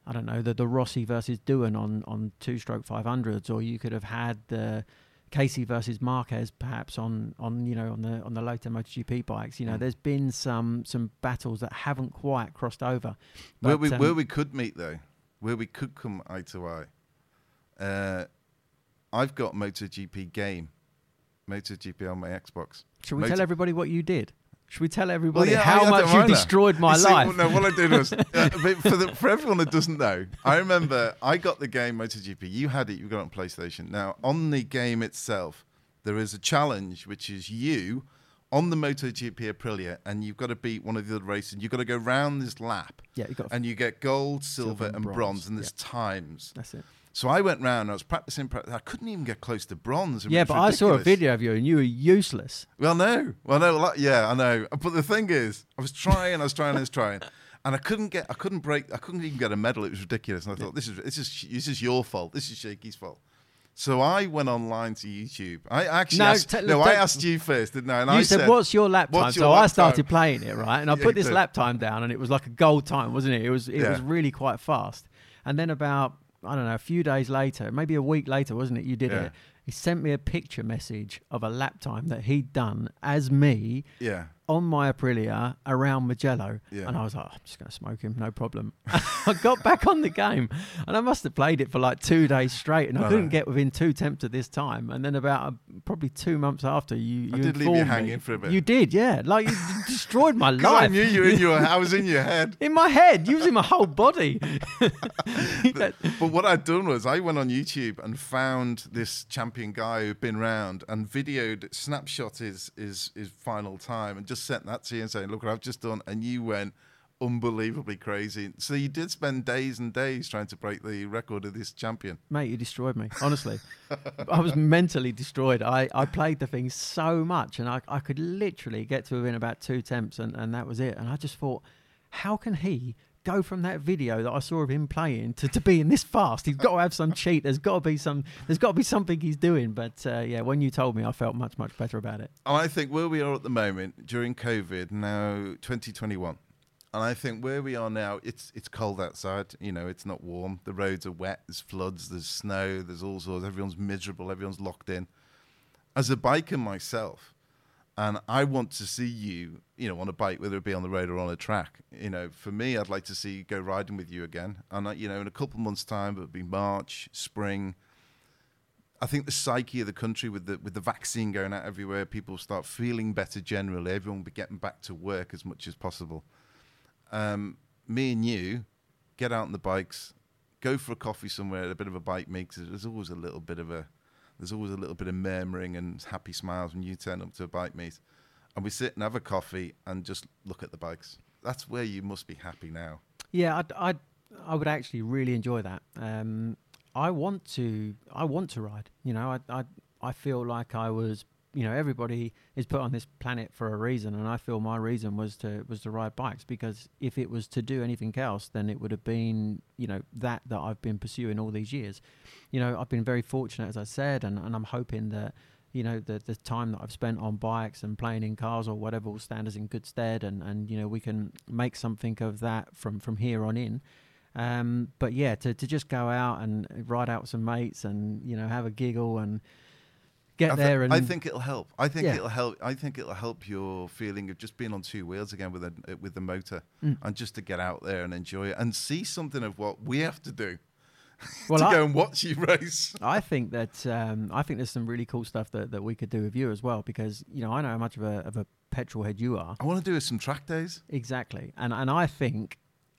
I don't know, the the Rossi versus Doohan on on two stroke five hundreds, or you could have had the Casey versus Marquez perhaps on on you know on the on the later MotoGP bikes. You know, Mm. there's been some some battles that haven't quite crossed over. where we um, where we could meet though, where we could come eye to eye. Uh, I've got MotoGP game, MotoGP on my Xbox. should we Motor- tell everybody what you did? Should we tell everybody yeah, how much you destroyed my You see, life? No, what I did was, uh, for, the, for everyone that doesn't know, I remember I got the game MotoGP. You had it. You got it on PlayStation. Now, on the game itself, there is a challenge, which is you on the MotoGP Aprilia, and you've got to beat one of the other races. You've got to go round this lap, yeah, you got. and you get gold, silver, and and bronze, bronze, and there's times. that's it. So I went round. I was practicing. practicing I couldn't even get close to bronze. Yeah, but I saw a video of you and you were useless. Well, no. Well, no. Like, yeah, I know. But the thing is, I was trying, I was trying, I was trying, and I couldn't get, I couldn't break, I couldn't even get a medal. It was ridiculous. And I thought, this is, this is, this is your fault. This is Shaky's fault. So I went online to YouTube. I actually No, asked, tell- no, I asked you first, didn't I? And you I said, "What's your lap time?" "What's so your I started time?" playing it right, and I Yeah, put this did. lap time down, and it was like a gold time, wasn't it? It was it Yeah. was really quite fast. And then about I don't know a few days later, maybe a week later, wasn't it? You did Yeah. it. He sent me a picture message of a lap time that he'd done as me Yeah. On my Aprilia around Mugello. Yeah. And I was like, I'm just going to smoke him, no problem. I got back on the game and I must have played it for like two days straight and I couldn't get within two attempts at this time. And then about uh, probably two months after, you, you I did leave you informed me- hanging for a bit. You did, yeah. Like you destroyed my 'Cause I knew you in your. I was in your head. in my head, using my whole body. But what I'd done was I went on YouTube and found this champion guy who'd been round and videoed, snapshot his, his, his final time and just sent that to you and saying, look what I've just done. And you went unbelievably crazy. So you did spend days and days trying to break the record of this champion. Mate, you destroyed me. Honestly, I was mentally destroyed. I, I played the thing so much, and I, I could literally get to within about two attempts, and, and that was it. And I just thought, how can he go from that video that I saw of him playing to, to being this fast? He's got to have some cheat. There's got to be some. There's got to be something he's doing. But uh, yeah, when you told me, I felt much much better about it. I think where we are at the moment during COVID, now 2021, and I think where we are now, it's it's cold outside. You know, it's not warm. The roads are wet. There's floods. There's snow. There's all sorts. Everyone's miserable. Everyone's locked in. As a biker myself, and I want to see you, you know, on a bike, whether it be on the road or on a track. You know, for me, I'd like to see you go riding with you again. And I, you know, in a couple of months' time, it'll be March, spring. I think the psyche of the country with the with the vaccine going out everywhere, people start feeling better generally. Everyone will be getting back to work as much as possible. Um, me and you get out on the bikes, go for a coffee somewhere, a bit of a bike mix. There's always a little bit of a there's always a little bit of murmuring and happy smiles when you turn up to a bike meet, and we sit and have a coffee and just look at the bikes. That's where you must be happy now. Yeah, I'd, I'd I would actually really enjoy that. Um, I want to I want to ride. You know, I I I feel like I was. You know, everybody is put on this planet for a reason, and I feel my reason was to was to ride bikes because if it was to do anything else, then it would have been you know that that I've been pursuing all these years. You know, I've been very fortunate, as I said, and, and I'm hoping that you know the the time that I've spent on bikes and playing in cars or whatever will stand us in good stead, and and you know we can make something of that from from here on in. Um, but yeah, to, to just go out and ride out with some mates and you know have a giggle and get I, thi- there and I think it'll help. I think Yeah. it'll help. I think it'll help your feeling of just being on two wheels again with a with the motor, Mm. and just to get out there and enjoy it and see something of what we have to do well, to I, go and watch you race. I think that um, I think there's some really cool stuff that, that we could do with you as well because you know I know how much of a of a petrol head you are I want to do some track days. exactly and and I think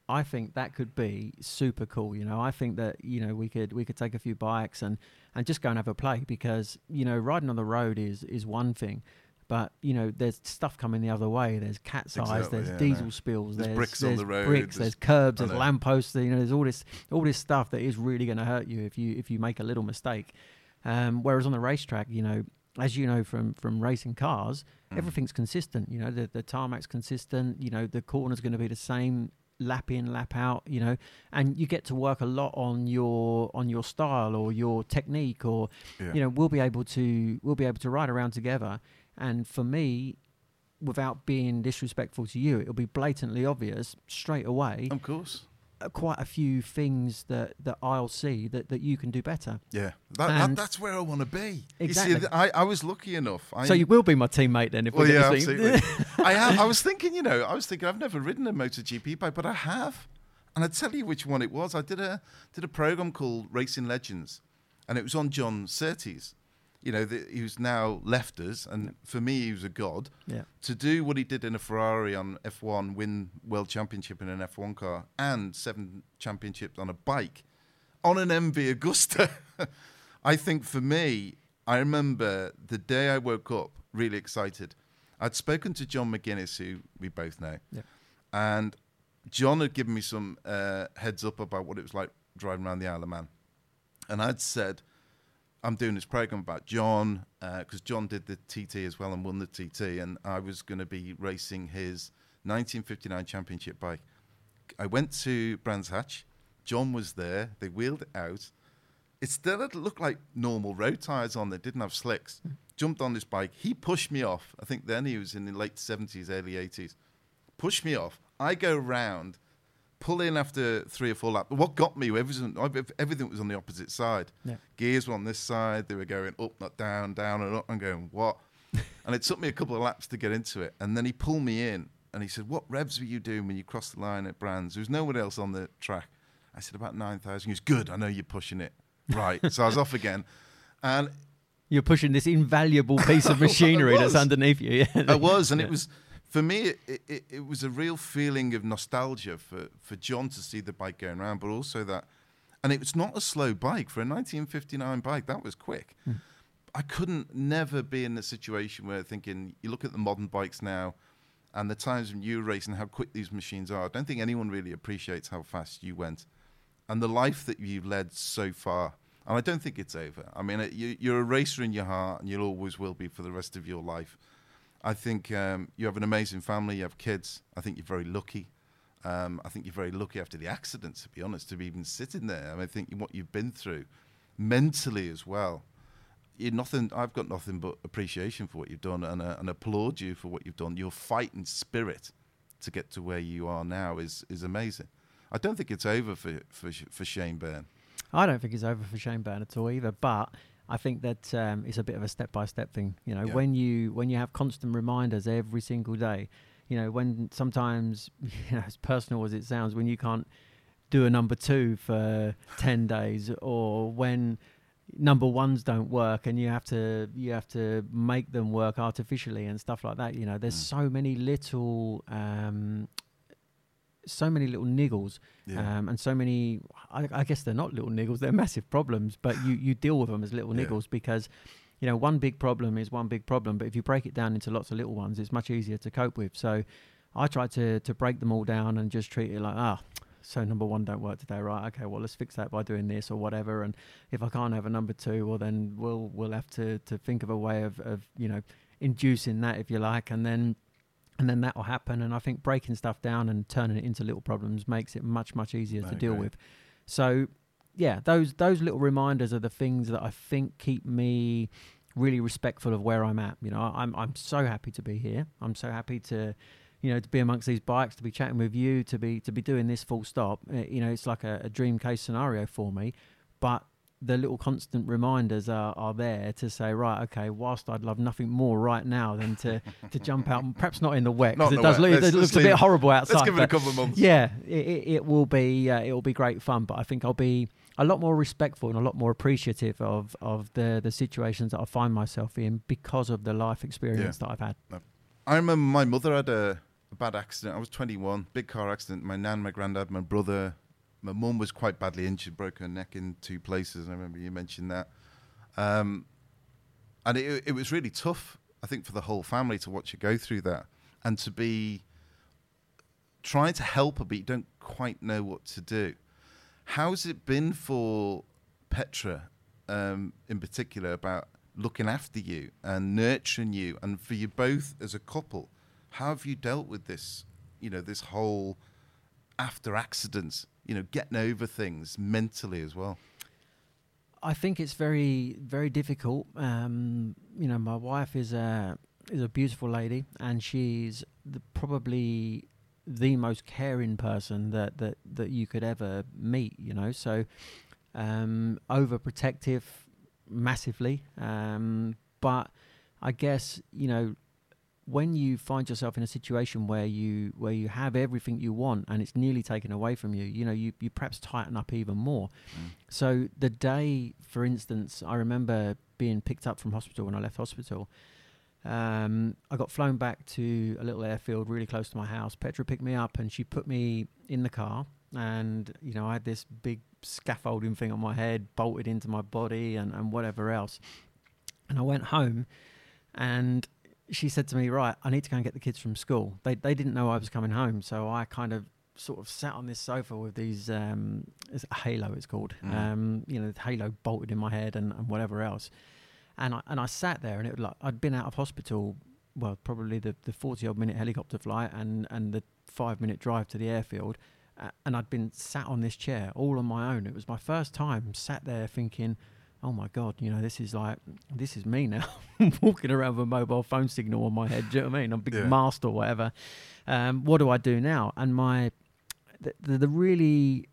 I think that could be super cool you know I think that you know we could we could take a few bikes and and just go and have a play because you know riding on the road is is one thing but you know there's stuff coming the other way there's cat's eyes there's yeah, diesel know. spills There's there's, bricks on the road, bricks there's- there's curbs there's lampposts you know there's all this all this stuff that is really going to hurt you if you if you make a little mistake um, whereas on the racetrack you know as you know from from racing cars Mm. everything's consistent you know the the tarmac's consistent you know the corner's going to be the same lap in lap out you know and you get to work a lot on your on your style or your technique or Yeah. you know we'll be able to we'll be able to ride around together and for me without being disrespectful to you it'll be blatantly obvious straight away of course. Quite a few things that that I'll see that that you can do better Yeah, that, that, that's where I want to be. Exactly. See, I, I was lucky enough. I, so you will be my teammate then if Well, we yeah, get this thing. absolutely. I have, I was thinking, you know, I was thinking I've never ridden a MotoGP bike, but I have, and I tell you which one it was. I did a did a program called Racing Legends, and it was on John Surtees. You know, the, who's now left us, and for me, he was a god. yeah To do what he did in a Ferrari on F1, win world championship in an F1 car, and seven championships on a bike, on an MV Agusta. I think for me, I remember the day I woke up really excited. I'd spoken to John McGuinness, who we both know, Yeah. and John had given me some uh, heads up about what it was like driving around the Isle of Man. And I'd said, I'm doing this program about John uh, because John did the TT as well and won the TT, and I was going to be racing his 1959 championship bike. I went to Brands Hatch. John was there. They wheeled it out. It still looked like normal road tires on. They didn't have slicks. Hmm. Jumped on this bike. He pushed me off. I think then he was in the late seventies, early eighties. Pushed me off. I go round, pull in after three or four laps. What got me? Everything, everything was on the opposite side. Yeah. Gears were on this side. They were going up, not down, down and up. I'm going what? and it took me a couple of laps to get into it. And then he pulled me in and he said, "What revs were you doing when you crossed the line at Brands? There was no one else on the track." I said, "About nine thousand. He goes, "Good. I know you're pushing it." Right. so I was off again, and You're pushing this invaluable piece of machinery that's underneath you. Yeah. I was, and Yeah. it was for me. It, it, it was a real feeling of nostalgia for for John to see the bike going around, but also that, and it was not a slow bike for a 1959 bike. That was quick. Hmm. I couldn't never be in a situation where thinking you look at the modern bikes now, and the times when you were racing, how quick these machines are. I don't think anyone really appreciates how fast you went, and the life that you've led so far. And I don't think it's over. I mean, it, you, you're a racer in your heart, and you'll always will be for the rest of your life. I think um, you have an amazing family. You have kids. I think you're very lucky. Um, I think you're very lucky after the accident, to be honest, to be even sitting there. I mean, I think what you've been through, mentally as well. You're nothing. I've got nothing but appreciation for what you've done, and, uh, and applaud you for what you've done. Your fighting spirit to get to where you are now is is amazing. I don't think it's over for for for Shane Byrne. I don't think it's over for Shane Byrne at all either, but I think that um, it's a bit of a step by step thing. You know, Yeah. when you when you have constant reminders every single day, you know, when sometimes you know, as personal as it sounds, when you can't do a number two for ten days, or when number ones don't work and you have to you have to make them work artificially and stuff like that. You know, there's Mm. so many little um, so many little niggles Yeah. um, and so many I, I guess they're not little niggles they're massive problems but you, you deal with them as little Yeah. niggles because you know one big problem is one big problem but if you break it down into lots of little ones it's much easier to cope with so i try to to break them all down and just treat it like ah so number one don't work today right okay well let's fix that by doing this or whatever and if i can't have a number two well then we'll we'll have to to think of a way of of you know inducing that if you like and then and then that will happen. And i think breaking stuff down and turning it into little problems makes it much much easier I to deal with. So yeah those those little reminders are the things that i think keep me really respectful of where i'm at. You know i'm i'm so happy to be here. I'm so happy to you know to be amongst these bikes to be chatting with you to be to be doing this full stop. Uh, you know it's like a, a dream case scenario for me. But the little constant reminders are, are there to say, right, okay, whilst I'd love nothing more right now than to, to jump out, and perhaps not in the wet, because it does look, it looks a bit horrible outside. Let's give it a couple of months. yeah, it, it, will be uh, it will be great fun, but I think I'll be a lot more respectful and a lot more appreciative of, of the, the situations that I find myself in because of the life experience that I've had. I remember my mother had a, a bad accident. I was 21, big car accident. My nan, my granddad, my brother, my mum was quite badly injured, broke her neck in two places. I remember you mentioned that. Um, and it, it was really tough, I think, for the whole family to watch her go through that and to be trying to help her, but you don't quite know what to do. How's it been for Petra um, in particular about looking after you and nurturing you, and for you both as a couple? How have you dealt with this? You know, this whole after accidents. You know, getting over things mentally as well. I think it's very very difficult. Um, you know, my wife is a is a beautiful lady, and she's the, probably the most caring person that that that you could ever meet. You know, so um, overprotective massively. Um, but I guess you know when you find yourself in a situation where you where you have everything you want and it's nearly taken away from you, you know, you, you perhaps tighten up even more. So the day, for instance, I remember being picked up from hospital when I left hospital. Um, I got flown back to a little airfield really close to my house. Petra picked me up and she put me in the car. And, you know, I had this big scaffolding thing on my head, bolted into my body and, and whatever else. And I went home and she said to me, Right, I need to go and get the kids from school. They, they didn't know I was coming home. So I kind of sort of sat on this sofa with these um it's a halo it's called Mm. um you know the halo bolted in my head and, and whatever else and I and I sat there and it like I'd been out of hospital well probably the the 40 odd minute helicopter flight and and the 5 minute drive to the airfield uh, and I'd been sat on this chair all on my own. It was my first time sat there thinking, "Oh my god, you know, this is like this is me now, walking around with a mobile phone signal on my head." Do you know what I mean? I'm a big Yeah. mast or whatever. Um, what do I do now? And my the, the, the really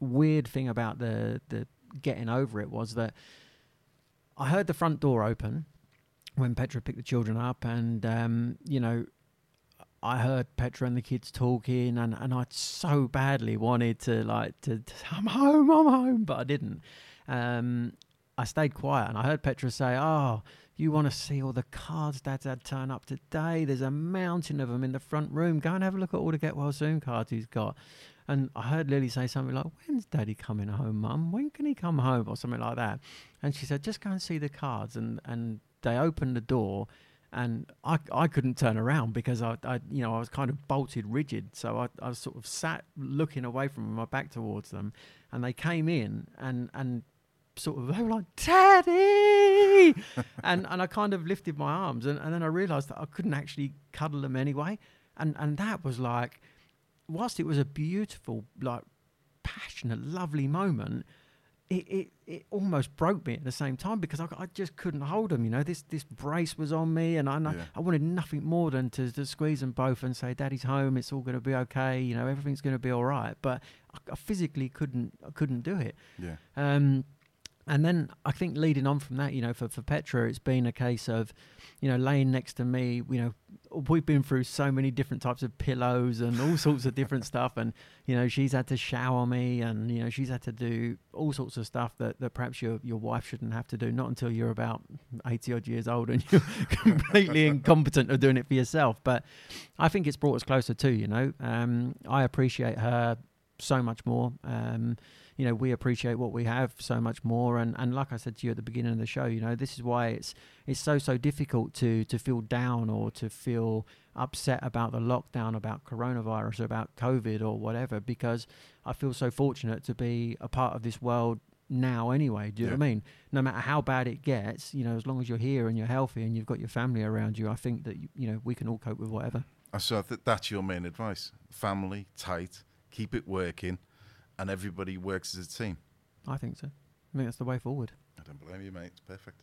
weird thing about the the getting over it was that I heard the front door open when Petra picked the children up, and um, you know, I heard Petra and the kids talking, and and I so badly wanted to like to, to I'm home, I'm home, but I didn't. Um, I stayed quiet, and I heard Petra say, "Oh." You want to see all the cards Dad's had turn up today? There's a mountain of them in the front room. Go and have a look at all the Get Well Soon cards he's got. And I heard Lily say something like, When's Daddy coming home, Mum? When can he come home? Or something like that. And she said, Just go and see the cards. And, and they opened the door and I, I couldn't turn around because I, I you know I was kind of bolted rigid so I, I was sort of sat looking away from them, my back towards them and they came in and and sort of they were like daddy and and I kind of lifted my arms and, and then I realized that I couldn't actually cuddle them anyway and and that was like whilst it was a beautiful like passionate lovely moment it, it, it almost broke me at the same time because I, I just couldn't hold them. You know, this this brace was on me, and I know, Yeah. I wanted nothing more than to, to squeeze them both and say, "Daddy's home. It's all going to be okay. You know, everything's going to be all right." But I, I physically couldn't I couldn't do it. Yeah. Um, and then I think leading on from that, you know, for, for Petra, it's been a case of, you know, laying next to me, you know, we've been through so many different types of pillows and all sorts of different stuff. And, you know, she's had to shower me and, you know, she's had to do all sorts of stuff that, that perhaps your, your wife shouldn't have to do, not until you're about 80 odd years old and you're completely incompetent of doing it for yourself. But I think it's brought us closer too, you know. Um, I appreciate her so much more. Um, you know, we appreciate what we have so much more. And, and like I said to you at the beginning of the show, you know, this is why it's it's so so difficult to to feel down or to feel upset about the lockdown, about coronavirus, about COVID or whatever, because I feel so fortunate to be a part of this world now anyway. Do you know what I mean? No matter how bad it gets, you know, as long as you're here and you're healthy and you've got your family around you, I think that you, you know we can all cope with whatever. So that's your main advice. Family, tight, keep it working, and everybody works as a team. I think so. I think that's the way forward. I don't blame you, mate. It's perfect.